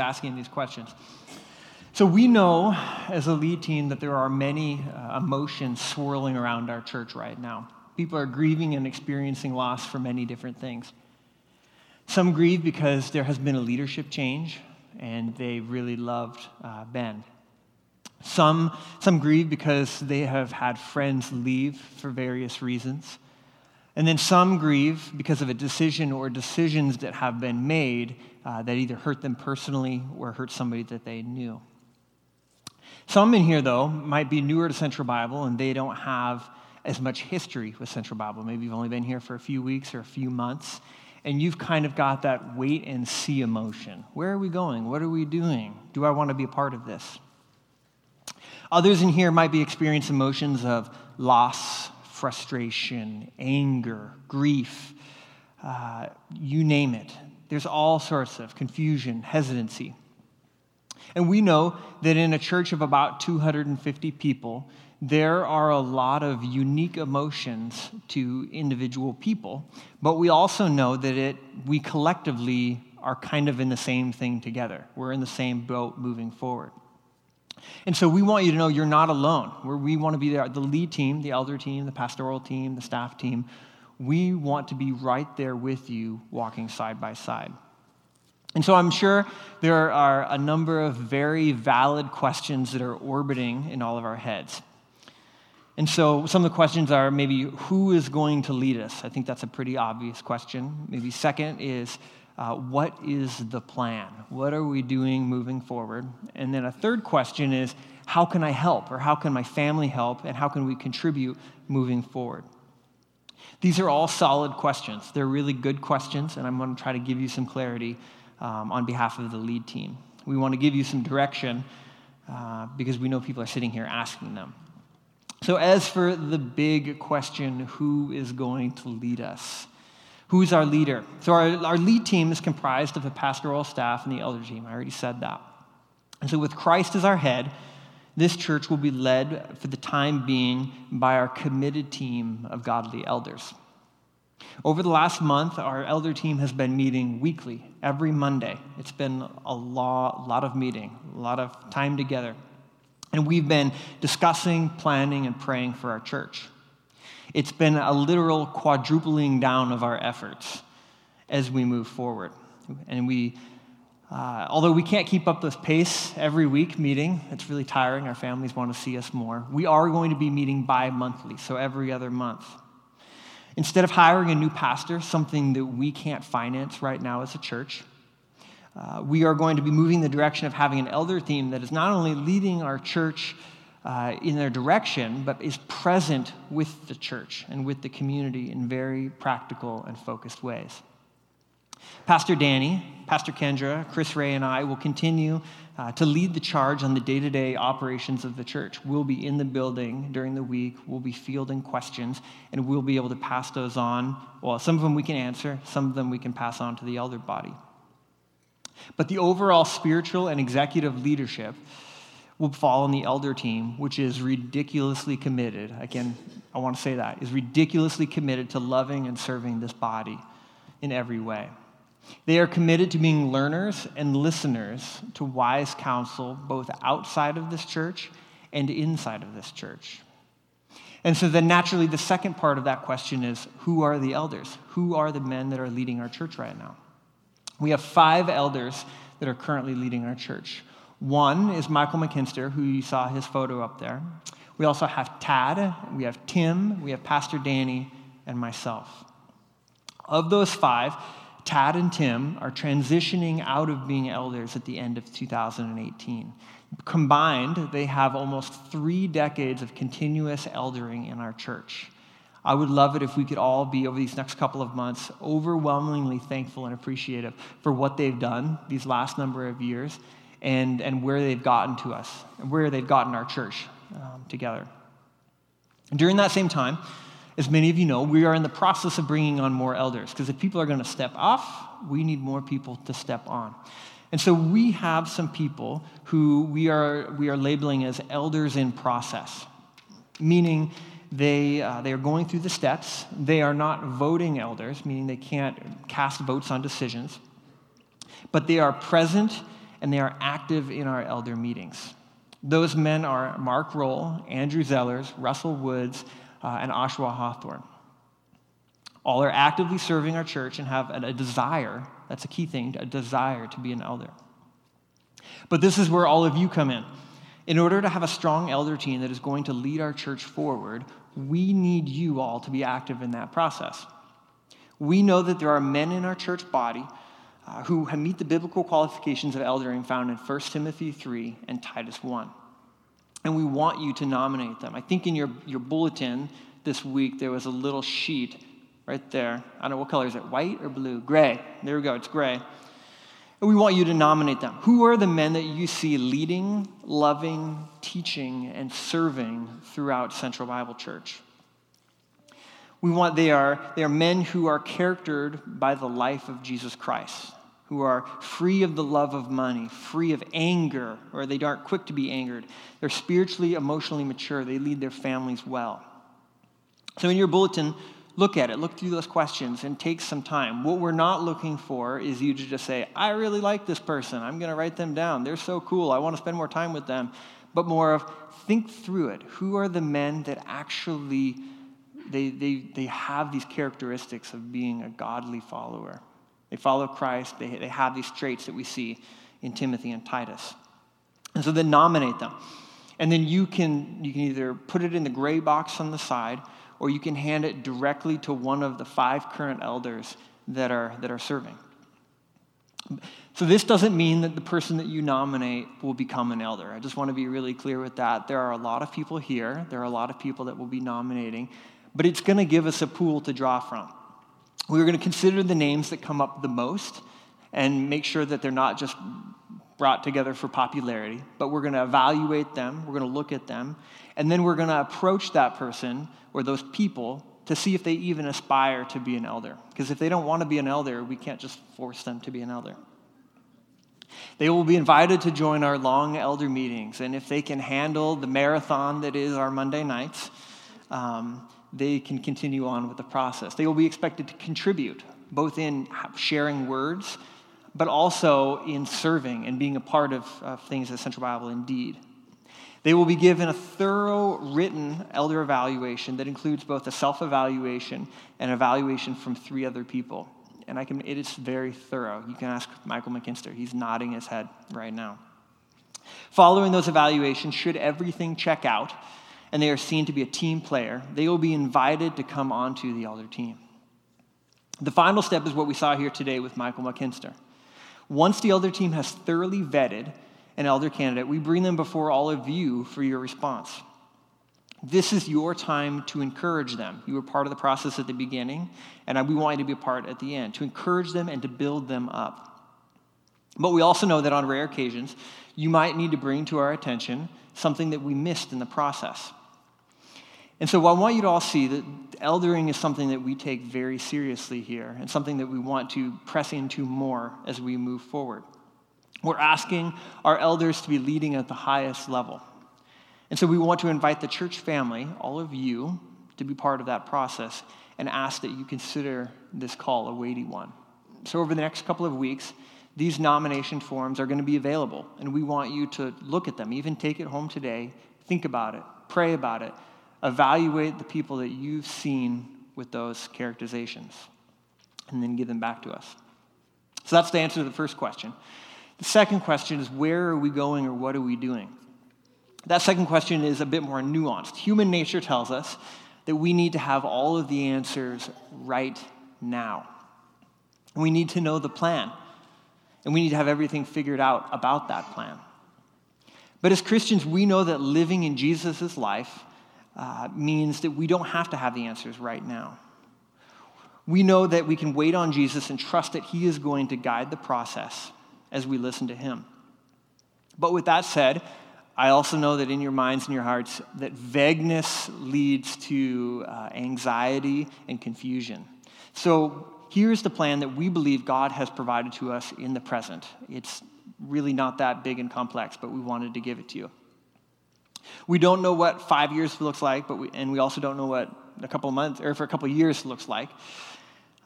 Asking these questions. So, we know as a lead team that there are many uh, emotions swirling around our church right now. People are grieving and experiencing loss for many different things. Some grieve because there has been a leadership change and they really loved uh, Ben. Some, some grieve because they have had friends leave for various reasons. And then some grieve because of a decision or decisions that have been made uh, that either hurt them personally or hurt somebody that they knew. Some in here, though, might be newer to Central Bible and they don't have as much history with Central Bible. Maybe you've only been here for a few weeks or a few months, and you've kind of got that wait and see emotion. Where are we going? What are we doing? Do I want to be a part of this? Others in here might be experiencing emotions of loss, frustration, anger, grief, uh, you name it. There's all sorts of confusion, hesitancy. And we know that in a church of about 250 people, there are a lot of unique emotions to individual people, but we also know that it, we collectively are kind of in the same thing together. We're in the same boat moving forward. And so we want you to know you're not alone. Where we want to be there, the lead team, the elder team, the pastoral team, the staff team. We want to be right there with you, walking side by side. And so I'm sure there are a number of very valid questions that are orbiting in all of our heads. And so some of the questions are maybe who is going to lead us? I think that's a pretty obvious question. Maybe second is uh, what is the plan? What are we doing moving forward? And then a third question is how can I help? Or how can my family help? And how can we contribute moving forward? These are all solid questions. They're really good questions, and I'm going to try to give you some clarity um, on behalf of the lead team. We want to give you some direction uh, because we know people are sitting here asking them. So, as for the big question, who is going to lead us? Who's our leader? So, our, our lead team is comprised of the pastoral staff and the elder team. I already said that. And so, with Christ as our head, this church will be led for the time being by our committed team of godly elders. Over the last month, our elder team has been meeting weekly, every Monday. It's been a lot, lot of meeting, a lot of time together. And we've been discussing, planning, and praying for our church. It's been a literal quadrupling down of our efforts as we move forward. And we, uh, although we can't keep up this pace every week meeting, it's really tiring. Our families want to see us more. We are going to be meeting bi monthly, so every other month. Instead of hiring a new pastor, something that we can't finance right now as a church, uh, we are going to be moving the direction of having an elder team that is not only leading our church uh, in their direction, but is present with the church and with the community in very practical and focused ways. Pastor Danny, Pastor Kendra, Chris Ray, and I will continue uh, to lead the charge on the day to day operations of the church. We'll be in the building during the week, we'll be fielding questions, and we'll be able to pass those on. Well, some of them we can answer, some of them we can pass on to the elder body. But the overall spiritual and executive leadership will fall on the elder team, which is ridiculously committed. Again, I want to say that, is ridiculously committed to loving and serving this body in every way. They are committed to being learners and listeners to wise counsel, both outside of this church and inside of this church. And so then naturally, the second part of that question is who are the elders? Who are the men that are leading our church right now? We have five elders that are currently leading our church. One is Michael McKinster, who you saw his photo up there. We also have Tad, we have Tim, we have Pastor Danny, and myself. Of those five, Tad and Tim are transitioning out of being elders at the end of 2018. Combined, they have almost three decades of continuous eldering in our church. I would love it if we could all be, over these next couple of months, overwhelmingly thankful and appreciative for what they've done these last number of years and, and where they've gotten to us, and where they've gotten our church um, together. And during that same time, as many of you know, we are in the process of bringing on more elders because if people are going to step off, we need more people to step on. And so we have some people who we are, we are labeling as elders in process, meaning they, uh, they are going through the steps. They are not voting elders, meaning they can't cast votes on decisions, but they are present and they are active in our elder meetings. Those men are Mark Roll, Andrew Zellers, Russell Woods, uh, and Oshawa Hawthorne. All are actively serving our church and have a, a desire, that's a key thing, a desire to be an elder. But this is where all of you come in. In order to have a strong elder team that is going to lead our church forward, we need you all to be active in that process. We know that there are men in our church body uh, who meet the biblical qualifications of eldering found in 1 Timothy 3 and Titus 1. And we want you to nominate them. I think in your, your bulletin this week there was a little sheet right there. I don't know what color is it, white or blue? Gray. There we go, it's gray. And we want you to nominate them. Who are the men that you see leading, loving, teaching, and serving throughout Central Bible Church? We want they are, they are men who are charactered by the life of Jesus Christ, who are free of the love of money, free of anger, or they aren't quick to be angered. They're spiritually, emotionally mature. They lead their families well. So in your bulletin, look at it, look through those questions, and take some time. What we're not looking for is you to just say, I really like this person. I'm going to write them down. They're so cool. I want to spend more time with them. But more of think through it. Who are the men that actually they, they, they have these characteristics of being a godly follower. They follow Christ, they, they have these traits that we see in Timothy and Titus. And so then nominate them. And then you can, you can either put it in the gray box on the side, or you can hand it directly to one of the five current elders that are, that are serving. So, this doesn't mean that the person that you nominate will become an elder. I just want to be really clear with that. There are a lot of people here, there are a lot of people that will be nominating but it's going to give us a pool to draw from. We're going to consider the names that come up the most and make sure that they're not just brought together for popularity, but we're going to evaluate them, we're going to look at them, and then we're going to approach that person or those people to see if they even aspire to be an elder. Because if they don't want to be an elder, we can't just force them to be an elder. They will be invited to join our long elder meetings, and if they can handle the marathon that is our Monday nights, um, they can continue on with the process. They will be expected to contribute, both in sharing words, but also in serving and being a part of, of things at Central Bible indeed. They will be given a thorough written elder evaluation that includes both a self evaluation and evaluation from three other people. And I can, it is very thorough. You can ask Michael McKinster. He's nodding his head right now. Following those evaluations, should everything check out, and they are seen to be a team player, they will be invited to come onto the elder team. The final step is what we saw here today with Michael McKinster. Once the elder team has thoroughly vetted an elder candidate, we bring them before all of you for your response. This is your time to encourage them. You were part of the process at the beginning, and we want you to be a part at the end, to encourage them and to build them up. But we also know that on rare occasions, you might need to bring to our attention something that we missed in the process. And so I want you to all see that eldering is something that we take very seriously here and something that we want to press into more as we move forward. We're asking our elders to be leading at the highest level. And so we want to invite the church family, all of you, to be part of that process and ask that you consider this call a weighty one. So over the next couple of weeks, these nomination forms are going to be available, and we want you to look at them, even take it home today, think about it, pray about it, evaluate the people that you've seen with those characterizations, and then give them back to us. So that's the answer to the first question. The second question is where are we going or what are we doing? That second question is a bit more nuanced. Human nature tells us that we need to have all of the answers right now. We need to know the plan, and we need to have everything figured out about that plan. But as Christians, we know that living in Jesus' life uh, means that we don't have to have the answers right now. We know that we can wait on Jesus and trust that He is going to guide the process as we listen to Him. But with that said, I also know that in your minds and your hearts, that vagueness leads to uh, anxiety and confusion. So here's the plan that we believe God has provided to us in the present. It's really not that big and complex, but we wanted to give it to you. We don't know what five years looks like, but we, and we also don't know what a couple of months or for a couple of years looks like.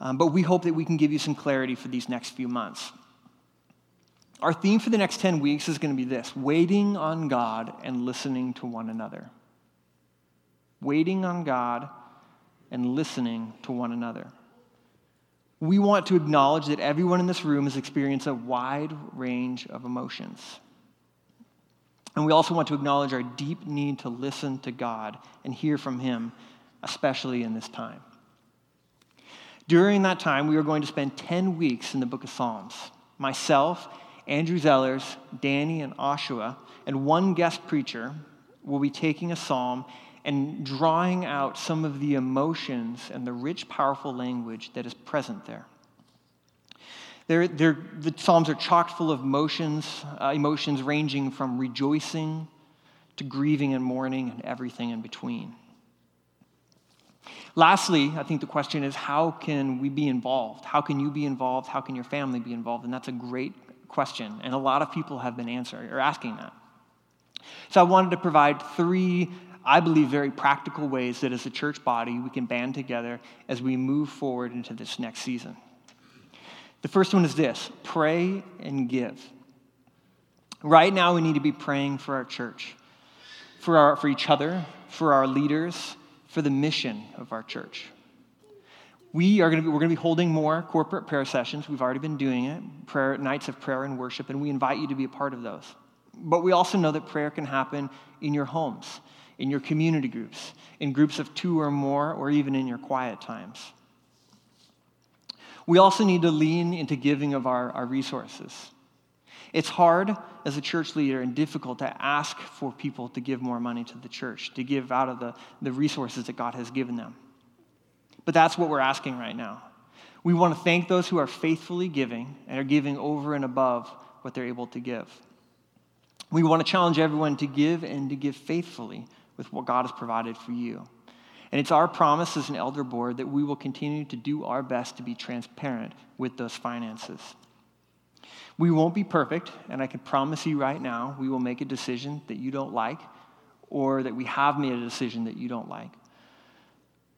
Um, but we hope that we can give you some clarity for these next few months. Our theme for the next 10 weeks is going to be this waiting on God and listening to one another. Waiting on God and listening to one another. We want to acknowledge that everyone in this room has experienced a wide range of emotions. And we also want to acknowledge our deep need to listen to God and hear from Him, especially in this time. During that time, we are going to spend 10 weeks in the book of Psalms. Myself, Andrew Zellers, Danny, and Oshua, and one guest preacher will be taking a psalm and drawing out some of the emotions and the rich, powerful language that is present there. They're, they're, the Psalms are chock full of emotions, uh, emotions ranging from rejoicing to grieving and mourning and everything in between. Lastly, I think the question is how can we be involved? How can you be involved? How can your family be involved? And that's a great question. And a lot of people have been answering or asking that. So I wanted to provide three, I believe, very practical ways that as a church body we can band together as we move forward into this next season. The first one is this pray and give. Right now, we need to be praying for our church, for, our, for each other, for our leaders, for the mission of our church. We are going to be, we're going to be holding more corporate prayer sessions. We've already been doing it, prayer, nights of prayer and worship, and we invite you to be a part of those. But we also know that prayer can happen in your homes, in your community groups, in groups of two or more, or even in your quiet times. We also need to lean into giving of our, our resources. It's hard as a church leader and difficult to ask for people to give more money to the church, to give out of the, the resources that God has given them. But that's what we're asking right now. We want to thank those who are faithfully giving and are giving over and above what they're able to give. We want to challenge everyone to give and to give faithfully with what God has provided for you. And it's our promise as an elder board that we will continue to do our best to be transparent with those finances. We won't be perfect, and I can promise you right now, we will make a decision that you don't like, or that we have made a decision that you don't like.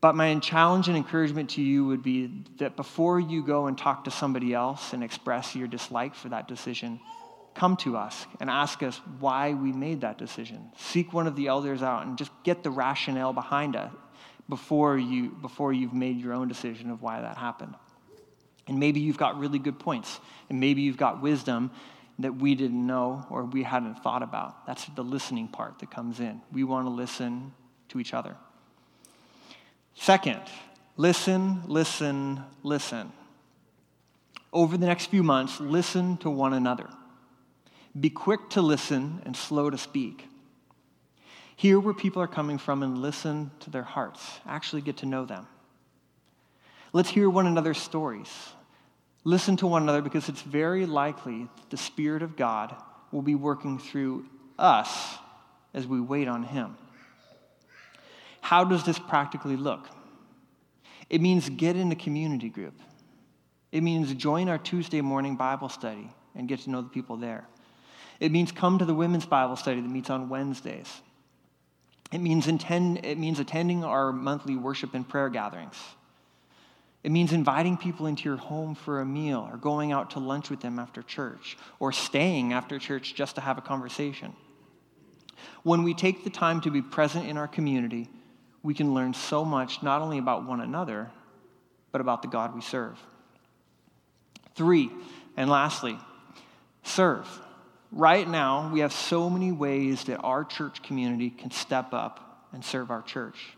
But my challenge and encouragement to you would be that before you go and talk to somebody else and express your dislike for that decision, come to us and ask us why we made that decision. Seek one of the elders out and just get the rationale behind before, you, before you've made your own decision of why that happened. And maybe you've got really good points, and maybe you've got wisdom that we didn't know or we hadn't thought about. That's the listening part that comes in. We want to listen to each other. Second, listen, listen, listen. Over the next few months, listen to one another. Be quick to listen and slow to speak. Hear where people are coming from and listen to their hearts. Actually get to know them. Let's hear one another's stories. Listen to one another because it's very likely that the Spirit of God will be working through us as we wait on Him. How does this practically look? It means get in a community group. It means join our Tuesday morning Bible study and get to know the people there. It means come to the women's Bible study that meets on Wednesdays. It means, intend, it means attending our monthly worship and prayer gatherings. It means inviting people into your home for a meal or going out to lunch with them after church or staying after church just to have a conversation. When we take the time to be present in our community, we can learn so much not only about one another, but about the God we serve. Three, and lastly, serve. Right now, we have so many ways that our church community can step up and serve our church.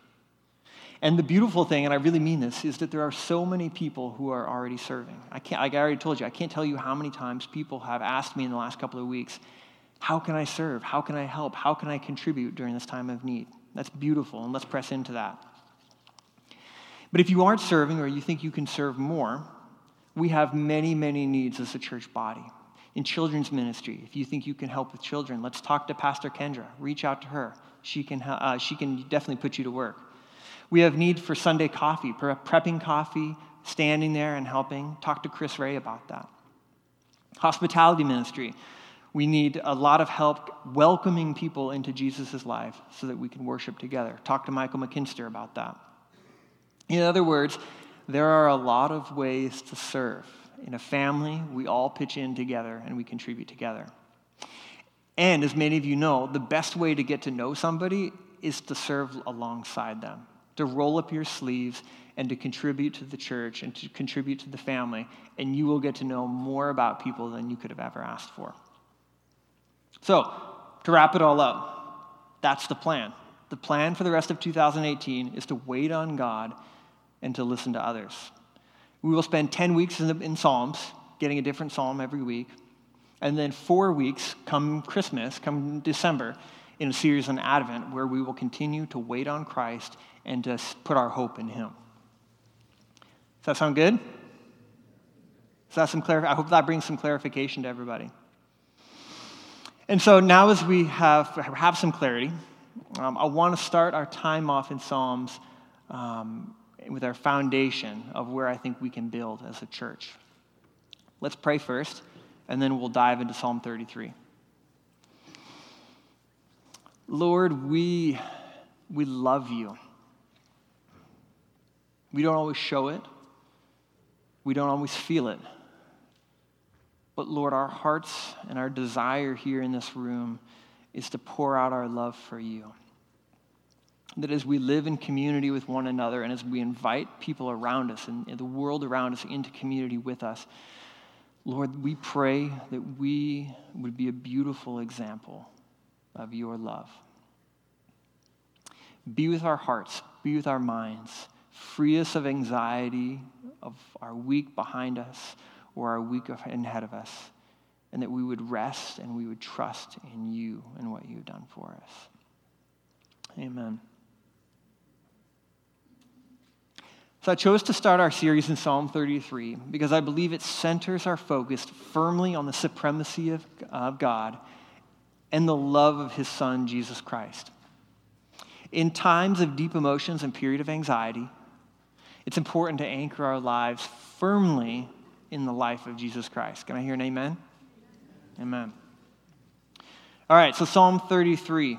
And the beautiful thing, and I really mean this, is that there are so many people who are already serving. I can't, like I already told you, I can't tell you how many times people have asked me in the last couple of weeks, how can I serve? How can I help? How can I contribute during this time of need? That's beautiful, and let's press into that. But if you aren't serving or you think you can serve more, we have many, many needs as a church body. In children's ministry, if you think you can help with children, let's talk to Pastor Kendra. Reach out to her. She can, uh, she can definitely put you to work. We have need for Sunday coffee, prepping coffee, standing there and helping. Talk to Chris Ray about that. Hospitality ministry. We need a lot of help welcoming people into Jesus' life so that we can worship together. Talk to Michael McKinster about that. In other words, there are a lot of ways to serve. In a family, we all pitch in together and we contribute together. And as many of you know, the best way to get to know somebody is to serve alongside them, to roll up your sleeves and to contribute to the church and to contribute to the family, and you will get to know more about people than you could have ever asked for. So, to wrap it all up, that's the plan. The plan for the rest of 2018 is to wait on God and to listen to others. We will spend 10 weeks in, the, in Psalms, getting a different psalm every week, and then four weeks come Christmas, come December, in a series on Advent where we will continue to wait on Christ and to put our hope in Him. Does that sound good? Does that some clar- I hope that brings some clarification to everybody. And so now, as we have, have some clarity, um, I want to start our time off in Psalms um, with our foundation of where I think we can build as a church. Let's pray first, and then we'll dive into Psalm 33. Lord, we, we love you. We don't always show it, we don't always feel it. But Lord, our hearts and our desire here in this room is to pour out our love for you. That as we live in community with one another and as we invite people around us and the world around us into community with us, Lord, we pray that we would be a beautiful example of your love. Be with our hearts, be with our minds, free us of anxiety, of our week behind us or our week ahead of us, and that we would rest and we would trust in you and what you've done for us. Amen. So I chose to start our series in Psalm 33 because I believe it centers our focus firmly on the supremacy of, of God and the love of his son, Jesus Christ. In times of deep emotions and period of anxiety, it's important to anchor our lives firmly in the life of Jesus Christ. Can I hear an amen? Amen. All right, so Psalm 33.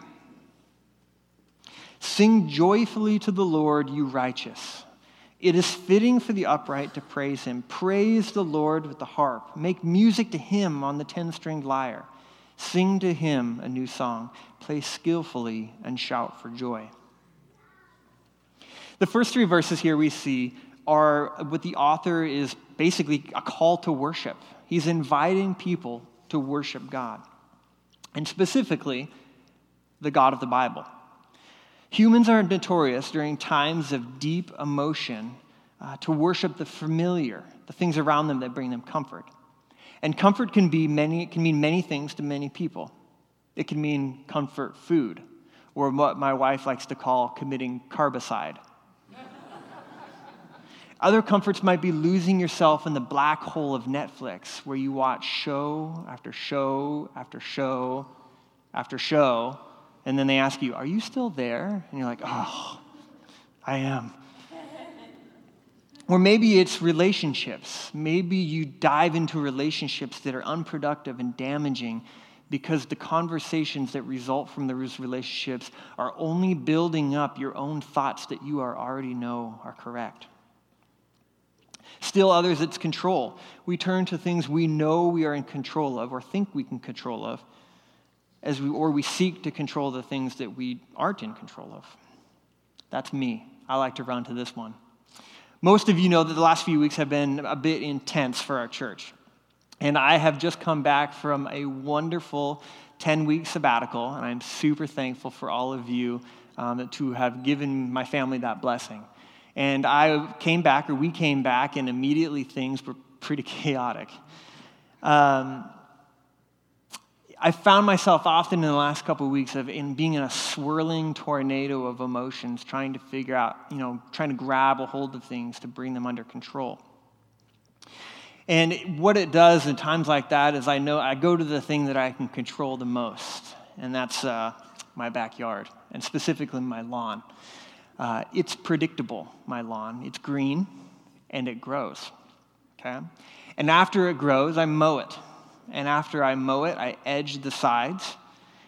Sing joyfully to the Lord, you righteous. It is fitting for the upright to praise him. Praise the Lord with the harp. Make music to him on the ten stringed lyre. Sing to him a new song. Play skillfully and shout for joy. The first three verses here we see are what the author is basically a call to worship. He's inviting people to worship God, and specifically, the God of the Bible. Humans are notorious during times of deep emotion uh, to worship the familiar, the things around them that bring them comfort. And comfort can be many, it can mean many things to many people. It can mean comfort food, or what my wife likes to call committing carbicide. Other comforts might be losing yourself in the black hole of Netflix, where you watch show after show after show after show, and then they ask you, Are you still there? And you're like, Oh, I am. or maybe it's relationships. Maybe you dive into relationships that are unproductive and damaging because the conversations that result from those relationships are only building up your own thoughts that you are already know are correct. Still others, it's control. We turn to things we know we are in control of or think we can control of, as we, or we seek to control the things that we aren't in control of. That's me. I like to run to this one. Most of you know that the last few weeks have been a bit intense for our church. And I have just come back from a wonderful 10 week sabbatical, and I'm super thankful for all of you um, to have given my family that blessing. And I came back, or we came back, and immediately things were pretty chaotic. Um, I found myself often in the last couple of weeks of in being in a swirling tornado of emotions, trying to figure out, you know, trying to grab a hold of things to bring them under control. And what it does in times like that is I know I go to the thing that I can control the most, and that's uh, my backyard, and specifically my lawn. Uh, it's predictable, my lawn. It's green, and it grows. Okay? And after it grows, I mow it. And after I mow it, I edge the sides.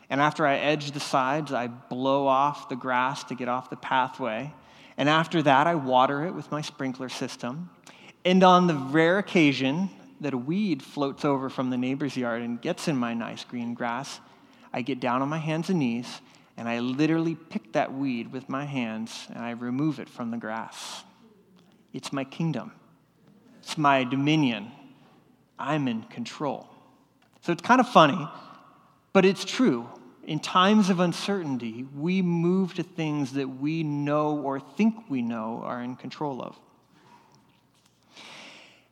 And after I edge the sides, I blow off the grass to get off the pathway. And after that, I water it with my sprinkler system. And on the rare occasion that a weed floats over from the neighbor's yard and gets in my nice green grass, I get down on my hands and knees and I literally pick that weed with my hands and I remove it from the grass. It's my kingdom, it's my dominion. I'm in control. So it's kind of funny, but it's true. In times of uncertainty, we move to things that we know or think we know are in control of.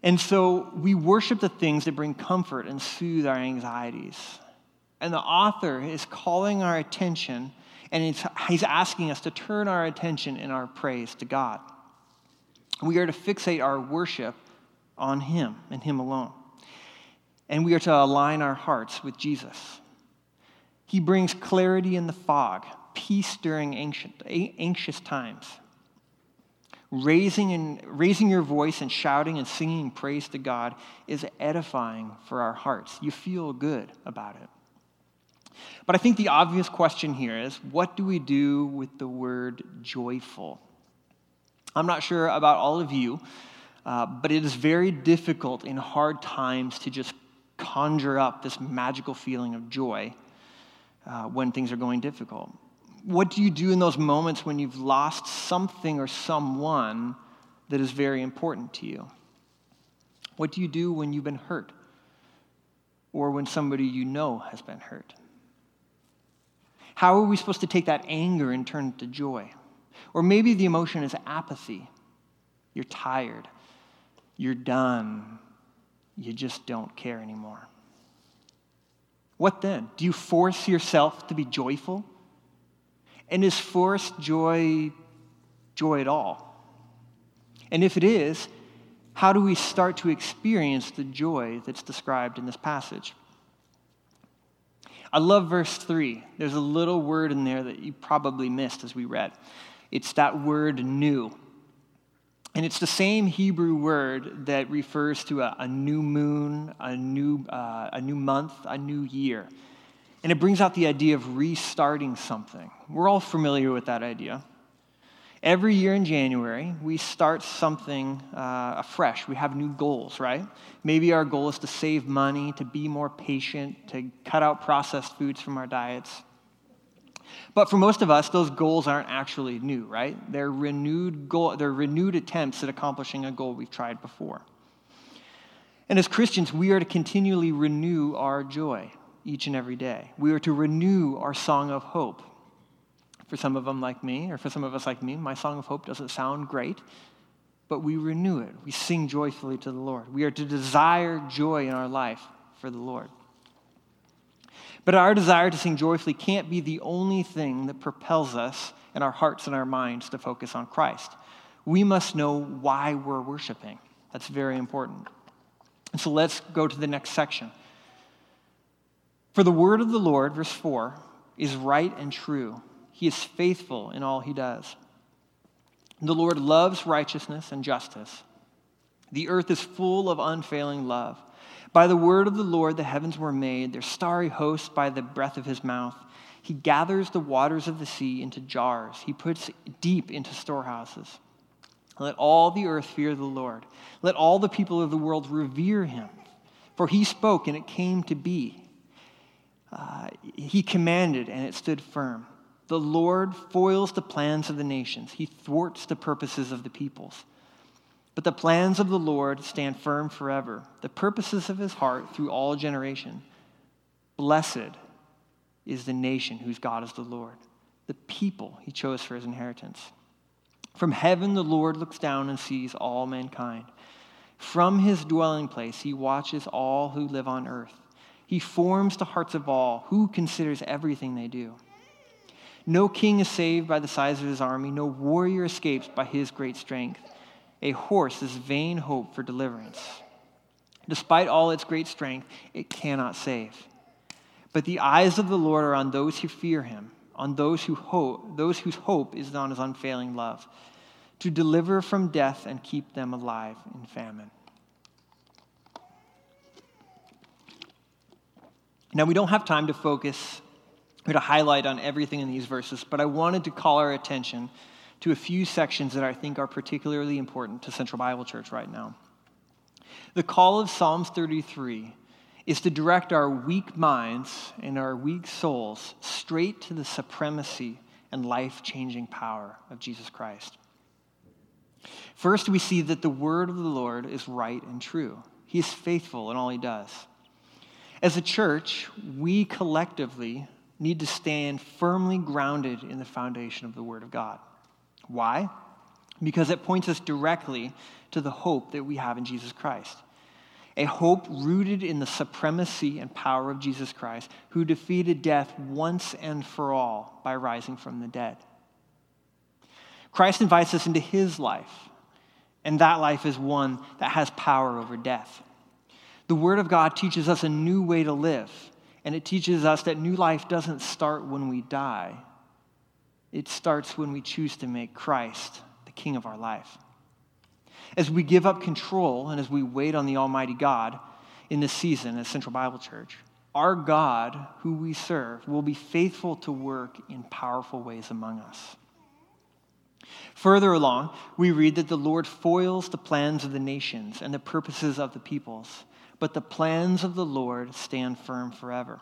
And so we worship the things that bring comfort and soothe our anxieties. And the author is calling our attention and he's asking us to turn our attention in our praise to God. We are to fixate our worship on him and him alone. And we are to align our hearts with Jesus. He brings clarity in the fog, peace during anxious, anxious times raising, and, raising your voice and shouting and singing praise to God is edifying for our hearts. You feel good about it. But I think the obvious question here is what do we do with the word joyful? I'm not sure about all of you, uh, but it is very difficult in hard times to just conjure up this magical feeling of joy uh, when things are going difficult what do you do in those moments when you've lost something or someone that is very important to you? What do you do when you've been hurt or when somebody you know has been hurt? How are we supposed to take that anger and turn it to joy? Or maybe the emotion is apathy. You're tired. You're done. You just don't care anymore. What then? Do you force yourself to be joyful? And is forced joy joy at all? And if it is, how do we start to experience the joy that's described in this passage? I love verse 3. There's a little word in there that you probably missed as we read. It's that word new. And it's the same Hebrew word that refers to a, a new moon, a new, uh, a new month, a new year. And it brings out the idea of restarting something. We're all familiar with that idea. Every year in January, we start something uh, afresh. We have new goals, right? Maybe our goal is to save money, to be more patient, to cut out processed foods from our diets. But for most of us, those goals aren't actually new, right? They're renewed, goal, they're renewed attempts at accomplishing a goal we've tried before. And as Christians, we are to continually renew our joy each and every day. We are to renew our song of hope. For some of them, like me, or for some of us, like me, my song of hope doesn't sound great, but we renew it. We sing joyfully to the Lord. We are to desire joy in our life for the Lord. But our desire to sing joyfully can't be the only thing that propels us in our hearts and our minds to focus on Christ. We must know why we're worshiping. That's very important. And so let's go to the next section. For the word of the Lord, verse 4, is right and true. He is faithful in all he does. The Lord loves righteousness and justice. The earth is full of unfailing love. By the word of the Lord, the heavens were made, their starry host by the breath of his mouth. He gathers the waters of the sea into jars, he puts deep into storehouses. Let all the earth fear the Lord. Let all the people of the world revere him. For he spoke, and it came to be. Uh, he commanded, and it stood firm. The Lord foils the plans of the nations, he thwarts the purposes of the peoples. But the plans of the Lord stand firm forever, the purposes of his heart through all generation. Blessed is the nation whose God is the Lord, the people he chose for his inheritance. From heaven, the Lord looks down and sees all mankind. From his dwelling place, he watches all who live on earth. He forms the hearts of all who considers everything they do. No king is saved by the size of his army, no warrior escapes by his great strength. A horse is vain hope for deliverance. Despite all its great strength, it cannot save. But the eyes of the Lord are on those who fear him, on those who hope, those whose hope is on his unfailing love, to deliver from death and keep them alive in famine. Now, we don't have time to focus or to highlight on everything in these verses, but I wanted to call our attention to a few sections that I think are particularly important to Central Bible Church right now. The call of Psalms 33 is to direct our weak minds and our weak souls straight to the supremacy and life changing power of Jesus Christ. First, we see that the word of the Lord is right and true. He is faithful in all he does. As a church, we collectively need to stand firmly grounded in the foundation of the Word of God. Why? Because it points us directly to the hope that we have in Jesus Christ. A hope rooted in the supremacy and power of Jesus Christ, who defeated death once and for all by rising from the dead. Christ invites us into his life, and that life is one that has power over death. The Word of God teaches us a new way to live, and it teaches us that new life doesn't start when we die, it starts when we choose to make Christ the King of our life. As we give up control and as we wait on the Almighty God in this season as Central Bible Church, our God, who we serve, will be faithful to work in powerful ways among us. Further along, we read that the Lord foils the plans of the nations and the purposes of the peoples but the plans of the Lord stand firm forever.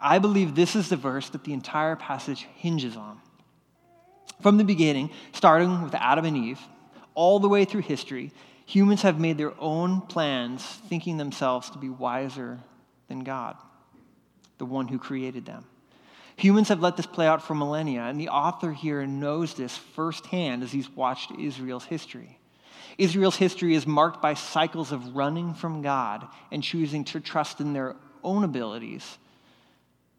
I believe this is the verse that the entire passage hinges on. From the beginning, starting with Adam and Eve, all the way through history, humans have made their own plans, thinking themselves to be wiser than God, the one who created them. Humans have let this play out for millennia, and the author here knows this firsthand as he's watched Israel's history. Israel's history is marked by cycles of running from God and choosing to trust in their own abilities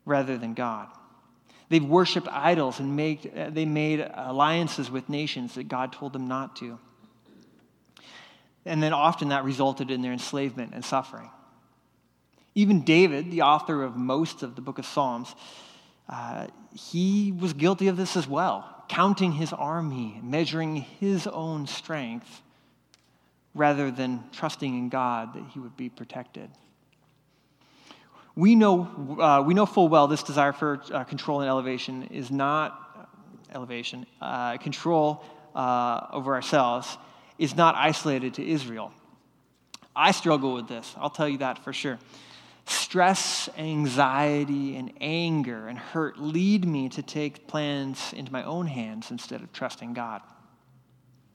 rather than God. They've worshiped idols and made, uh, they made alliances with nations that God told them not to. And then often that resulted in their enslavement and suffering. Even David, the author of most of the book of Psalms, uh, he was guilty of this as well, counting his army, measuring his own strength rather than trusting in God that he would be protected. We know, uh, we know full well this desire for uh, control and elevation is not elevation, uh, control uh, over ourselves is not isolated to Israel. I struggle with this, I'll tell you that for sure. Stress, anxiety, and anger and hurt lead me to take plans into my own hands instead of trusting God.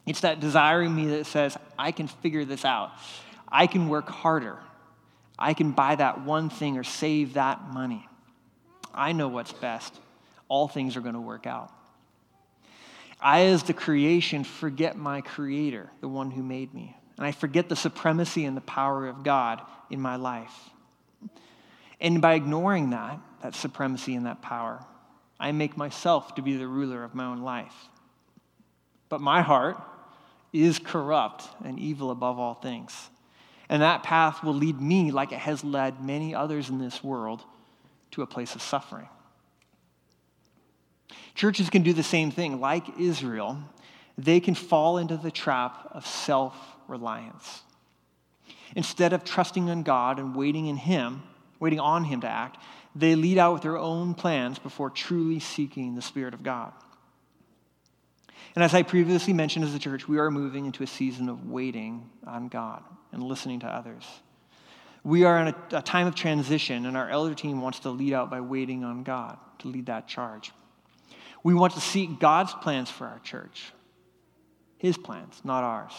It's that desire in me that says, I can figure this out. I can work harder. I can buy that one thing or save that money. I know what's best. All things are going to work out. I, as the creation, forget my creator, the one who made me. And I forget the supremacy and the power of God in my life. And by ignoring that, that supremacy and that power, I make myself to be the ruler of my own life. But my heart, is corrupt and evil above all things. And that path will lead me, like it has led many others in this world, to a place of suffering. Churches can do the same thing. Like Israel, they can fall into the trap of self reliance. Instead of trusting in God and waiting in Him, waiting on Him to act, they lead out with their own plans before truly seeking the Spirit of God. And as I previously mentioned as a church, we are moving into a season of waiting on God and listening to others. We are in a, a, time of transition, and our elder team wants to lead out by waiting on God to lead that charge. We want to seek God's plans for our church, His plans, not ours.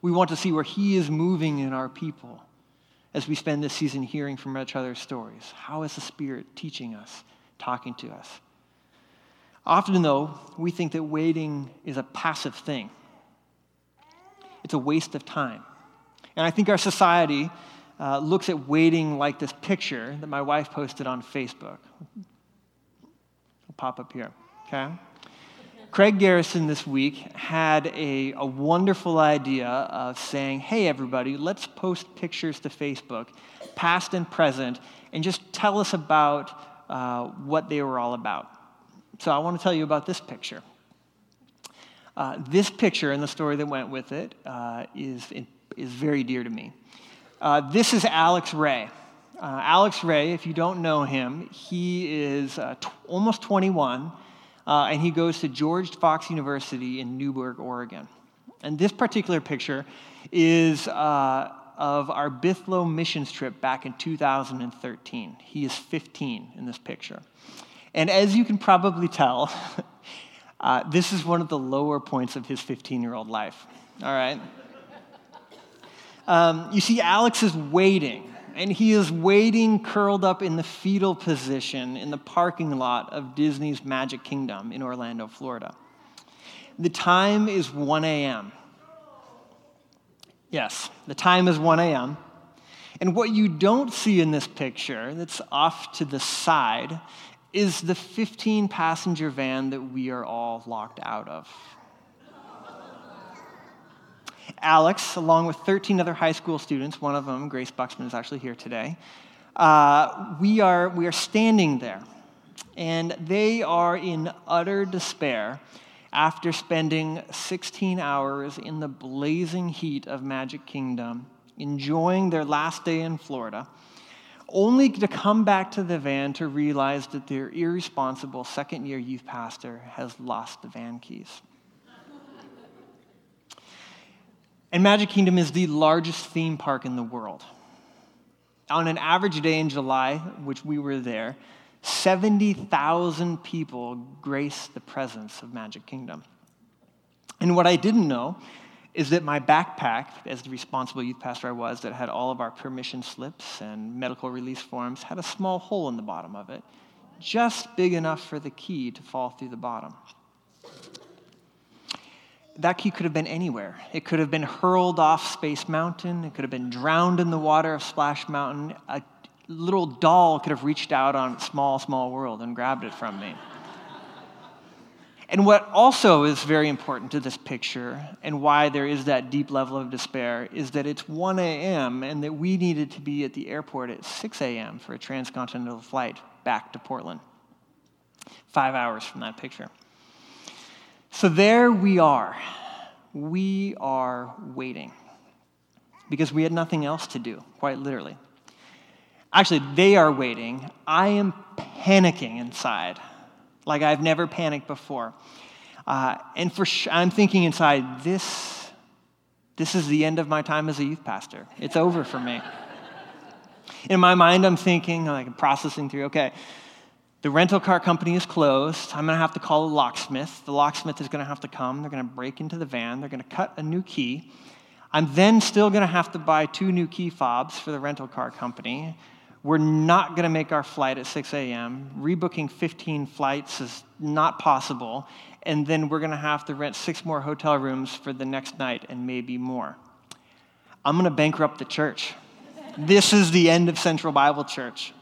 We want to see where He is moving in our people as we spend this season hearing from each other's stories. How is the Spirit teaching us, talking to us? Often, though, we think that waiting is a passive thing, it's a waste of time. And I think our society uh, looks at waiting like this picture that my wife posted on Facebook. It'll pop up here, okay? Craig Garrison this week had a, a wonderful idea of saying, hey, everybody, let's post pictures to Facebook, past and present, and just tell us about uh, what they were all about. So I want to tell you about this picture. Uh, this picture and the story that went with it uh, is, is very dear to me. Uh, this is Alex Ray. Uh, Alex Ray, if you don't know him, he is uh, t- almost 21 uh, and he goes to George Fox University in Newberg, Oregon. And this particular picture is of our Bithlo missions trip back in 2013. He is 15 in this picture. And as you can probably tell, uh, this is one of the lower points of his 15 year old life. All right? Um, you see, Alex is waiting and he is waiting curled up in the fetal position in the parking lot of Disney's Magic Kingdom in Orlando, Florida. The time is 1 a.m. Yes, the time is 1 a.m. And what you don't see in this picture that's off to the side is the 15 passenger van that we are all locked out of. Alex, along with 13 other high school students, one of them, Grace Buxman, is actually here today, uh, we, are, we are standing there. And they are in utter despair after spending 16 hours in the blazing heat of Magic Kingdom, enjoying their last day in Florida, only to come back to the van to realize that their irresponsible second year youth pastor has lost the van keys. And Magic Kingdom is the largest theme park in the world. On an average day in July, which we were there, 70,000 people grace the presence of Magic Kingdom. And what I didn't know is that my backpack, as the responsible youth pastor I was, that had all of our permission slips and medical release forms, had a small hole in the bottom of it, just big enough for the key to fall through the bottom that key could have been anywhere. It could have been hurled off Space Mountain. It could have been drowned in the water of Splash Mountain. A little doll could have reached out on Small, Small World and grabbed it from me. And what also is very important to this picture and why there is that deep level of despair is that it's 1 a.m. and that we needed to be at the airport at 6 a.m. for a transcontinental flight back to Portland. Five hours from that picture. So there we are. We are waiting because we had nothing else to do, quite literally. Actually, they are waiting. I am panicking inside like I've never panicked before. Uh, and for sh- I'm thinking inside, this, this is the end of my time as a youth pastor. It's over for me. In my mind, I'm thinking, like processing through, okay, the rental car company is closed. I'm going to have to call a locksmith. The locksmith is going to have to come. They're going to break into the van. They're going to cut a new key. I'm then still going to have to buy two new key fobs for the rental car company. We're not going to make our flight at 6 a.m. Rebooking 15 flights is not possible. And then we're going to have to rent six more hotel rooms for the next night and maybe more. I'm going to bankrupt the church. this is the end of Central Bible Church.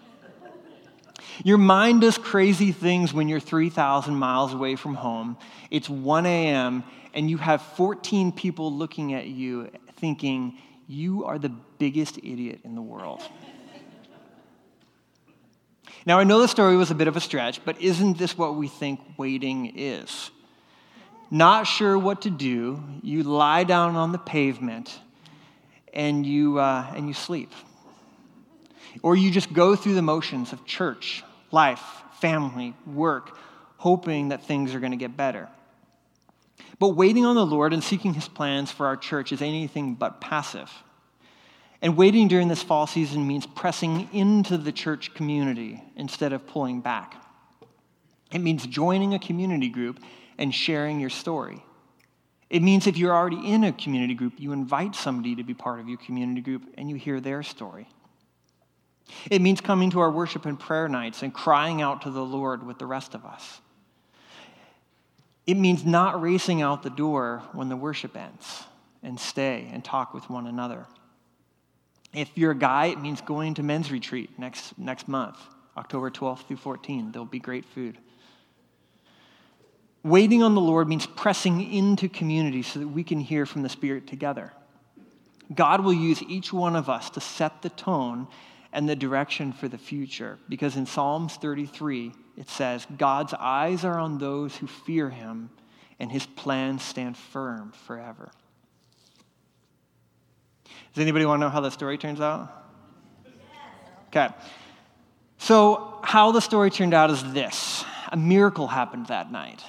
Your mind does crazy things when you're 3,000 miles away from home. It's 1 a.m., and you have 14 people looking at you thinking, you are the biggest idiot in the world. Now, I know the story was a bit of a stretch, but isn't this what we think waiting is? Not sure what to do, you lie down on the pavement and you, uh, and you sleep. Or you just go through the motions of church, life, family, work, hoping that things are going to get better. But waiting on the Lord and seeking his plans for our church is anything but passive. And waiting during this fall season means pressing into the church community instead of pulling back. It means joining a community group and sharing your story. It means if you're already in a community group, you invite somebody to be part of your community group and you hear their story. It means coming to our worship and prayer nights and crying out to the Lord with the rest of us. It means not racing out the door when the worship ends and stay and talk with one another. If you're a guy, it means going to men's retreat next, next month, October 12th through 14th. There'll be great food. Waiting on the Lord means pressing into community so that we can hear from the Spirit together. God will use each one of us to set the tone and the direction for the future. Because in Psalms 33, it says, God's eyes are on those who fear him, and his plans stand firm forever. Does anybody want to know how the story turns out? Okay. So, how the story turned out is this a miracle happened that night.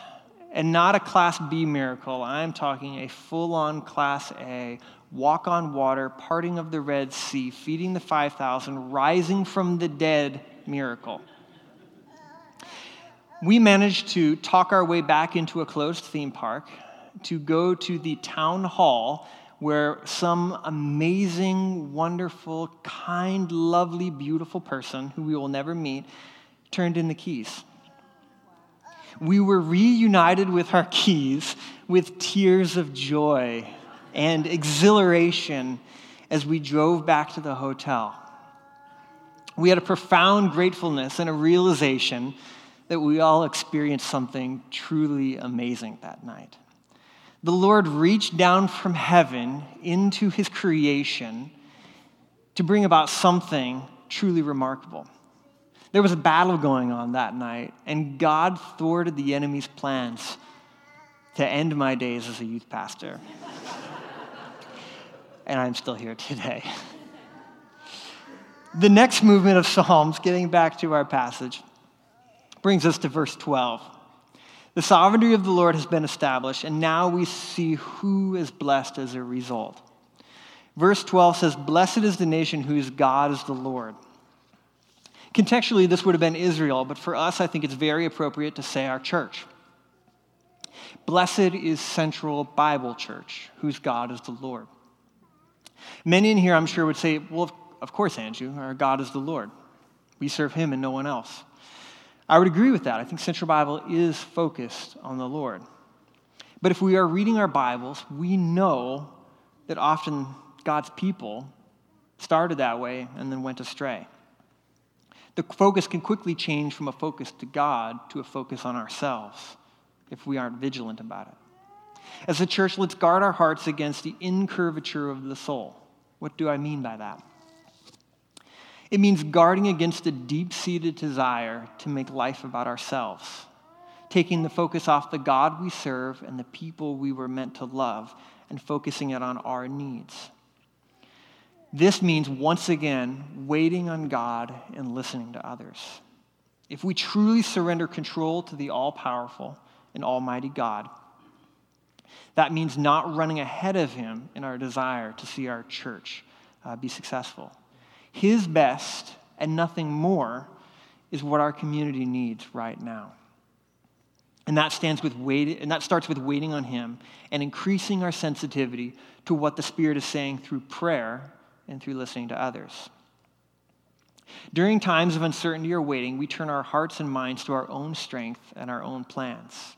And not a Class B miracle. I'm talking a full on Class A walk on water, parting of the Red Sea, feeding the 5,000, rising from the dead miracle. We managed to talk our way back into a closed theme park, to go to the town hall where some amazing, wonderful, kind, lovely, beautiful person who we will never meet turned in the keys. We were reunited with our keys with tears of joy and exhilaration as we drove back to the hotel. We had a profound gratefulness and a realization that we all experienced something truly amazing that night. The Lord reached down from heaven into his creation to bring about something truly remarkable. There was a battle going on that night, and God thwarted the enemy's plans to end my days as a youth pastor and I'm still here today. the next movement of Psalms, getting back to our passage, brings us to verse 12. The sovereignty of the Lord has been established, and now we see who is blessed as a result. Verse 12 says, Blessed is the nation whose God is the Lord. Contextually, this would have been Israel, but for us, I think it's very appropriate to say our church. Blessed is Central Bible Church, whose God is the Lord. Many in here, I'm sure, would say, Well, of course, Andrew, our God is the Lord. We serve him and no one else. I would agree with that. I think Central Bible is focused on the Lord. But if we are reading our Bibles, we know that often God's people started that way and then went astray. The focus can quickly change from a focus to God to a focus on ourselves if we aren't vigilant about it. As a church, let's guard our hearts against the incurvature of the soul. What do I mean by that? It means guarding against a deep seated desire to make life about ourselves, taking the focus off the God we serve and the people we were meant to love, and focusing it on our needs. This means, once again, waiting on God and listening to others. If we truly surrender control to the all powerful and almighty God, that means not running ahead of him in our desire to see our church uh, be successful. His best and nothing more is what our community needs right now. And that, stands with wait, and that starts with waiting on Him and increasing our sensitivity to what the Spirit is saying through prayer and through listening to others. During times of uncertainty or waiting, we turn our hearts and minds to our own strength and our own plans.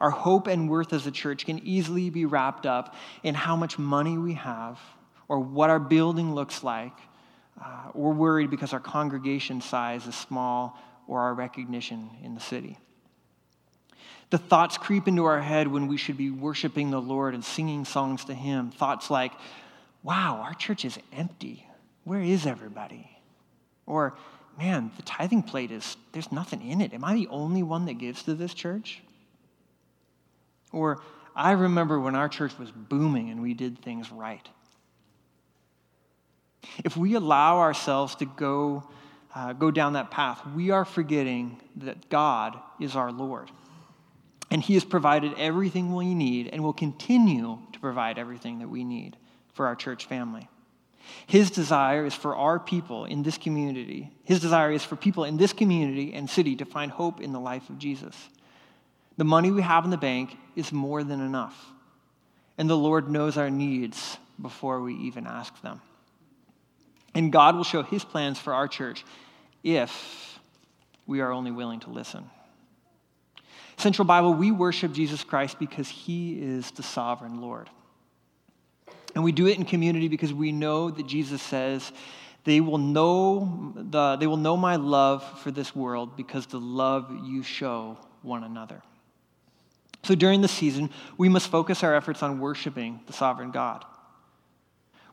Our hope and worth as a church can easily be wrapped up in how much money we have or what our building looks like. Uh, we're worried because our congregation size is small or our recognition in the city. The thoughts creep into our head when we should be worshiping the Lord and singing songs to Him. Thoughts like, wow, our church is empty. Where is everybody? Or, man, the tithing plate is, there's nothing in it. Am I the only one that gives to this church? Or, I remember when our church was booming and we did things right. If we allow ourselves to go, uh, go down that path, we are forgetting that God is our Lord. And He has provided everything we need and will continue to provide everything that we need for our church family. His desire is for our people in this community, His desire is for people in this community and city to find hope in the life of Jesus. The money we have in the bank is more than enough. And the Lord knows our needs before we even ask them. And God will show his plans for our church if we are only willing to listen. Central Bible, we worship Jesus Christ because he is the sovereign Lord. And we do it in community because we know that Jesus says, they will know the, they will know my love for this world because the love you show one another. So during the season, we must focus our efforts on worshiping the sovereign God.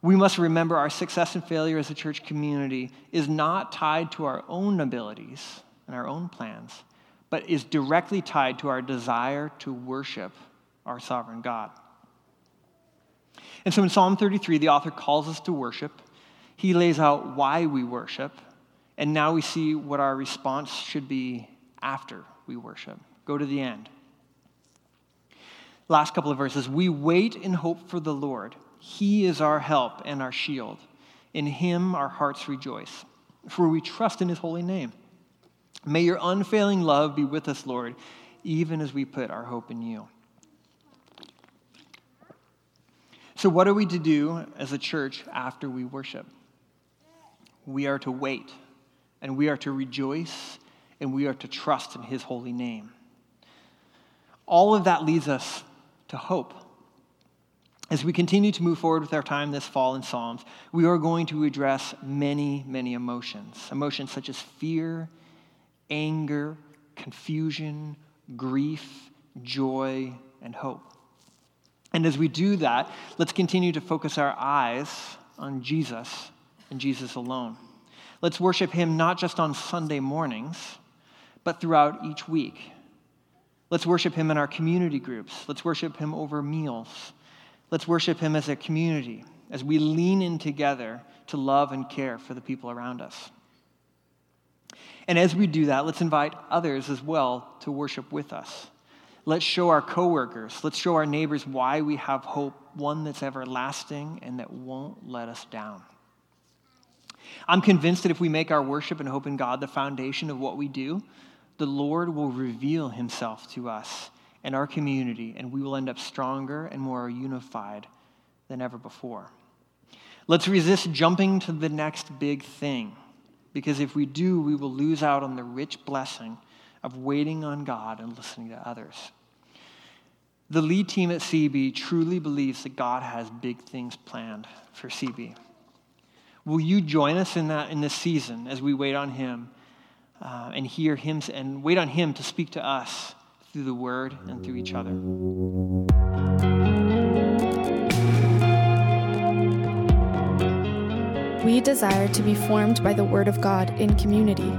We must remember our success and failure as a church community is not tied to our own abilities and our own plans, but is directly tied to our desire to worship our sovereign God. And so in Psalm 33, the author calls us to worship. He lays out why we worship, and now we see what our response should be after we worship. Go to the end. Last couple of verses. We wait in hope for the Lord. He is our help and our shield. In him our hearts rejoice, for we trust in his holy name. May your unfailing love be with us, Lord, even as we put our hope in you. So, what are we to do as a church after we worship? We are to wait, and we are to rejoice, and we are to trust in his holy name. All of that leads us to hope. As we continue to move forward with our time this fall in Psalms, we are going to address many, many emotions. Emotions such as fear, anger, confusion, grief, joy, and hope. And as we do that, let's continue to focus our eyes on Jesus and Jesus alone. Let's worship Him not just on Sunday mornings, but throughout each week. Let's worship Him in our community groups. Let's worship Him over meals. Let's worship Him as a community as we lean in together to love and care for the people around us. And as we do that, let's invite others as well to worship with us. Let's show our coworkers, let's show our neighbors why we have hope, one that's everlasting and that won't let us down. I'm convinced that if we make our worship and hope in God the foundation of what we do, the Lord will reveal himself to us and our community, and we will end up stronger and more unified than ever before. Let's resist jumping to the next big thing, because if we do, we will lose out on the rich blessing of waiting on God and listening to others. The lead team at CB truly believes that God has big things planned for CB. Will you join us in that in this season as we wait on Him uh, and hear Him and wait on Him to speak to us through the Word and through each other. We desire to be formed by the Word of God in community.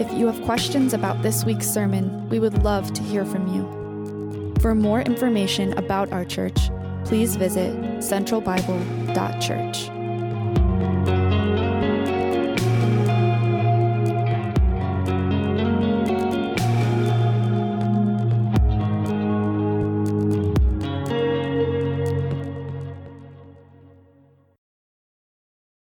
If you have questions about this week's sermon, we would love to hear from you. For more information about our church, please visit centralbible.church.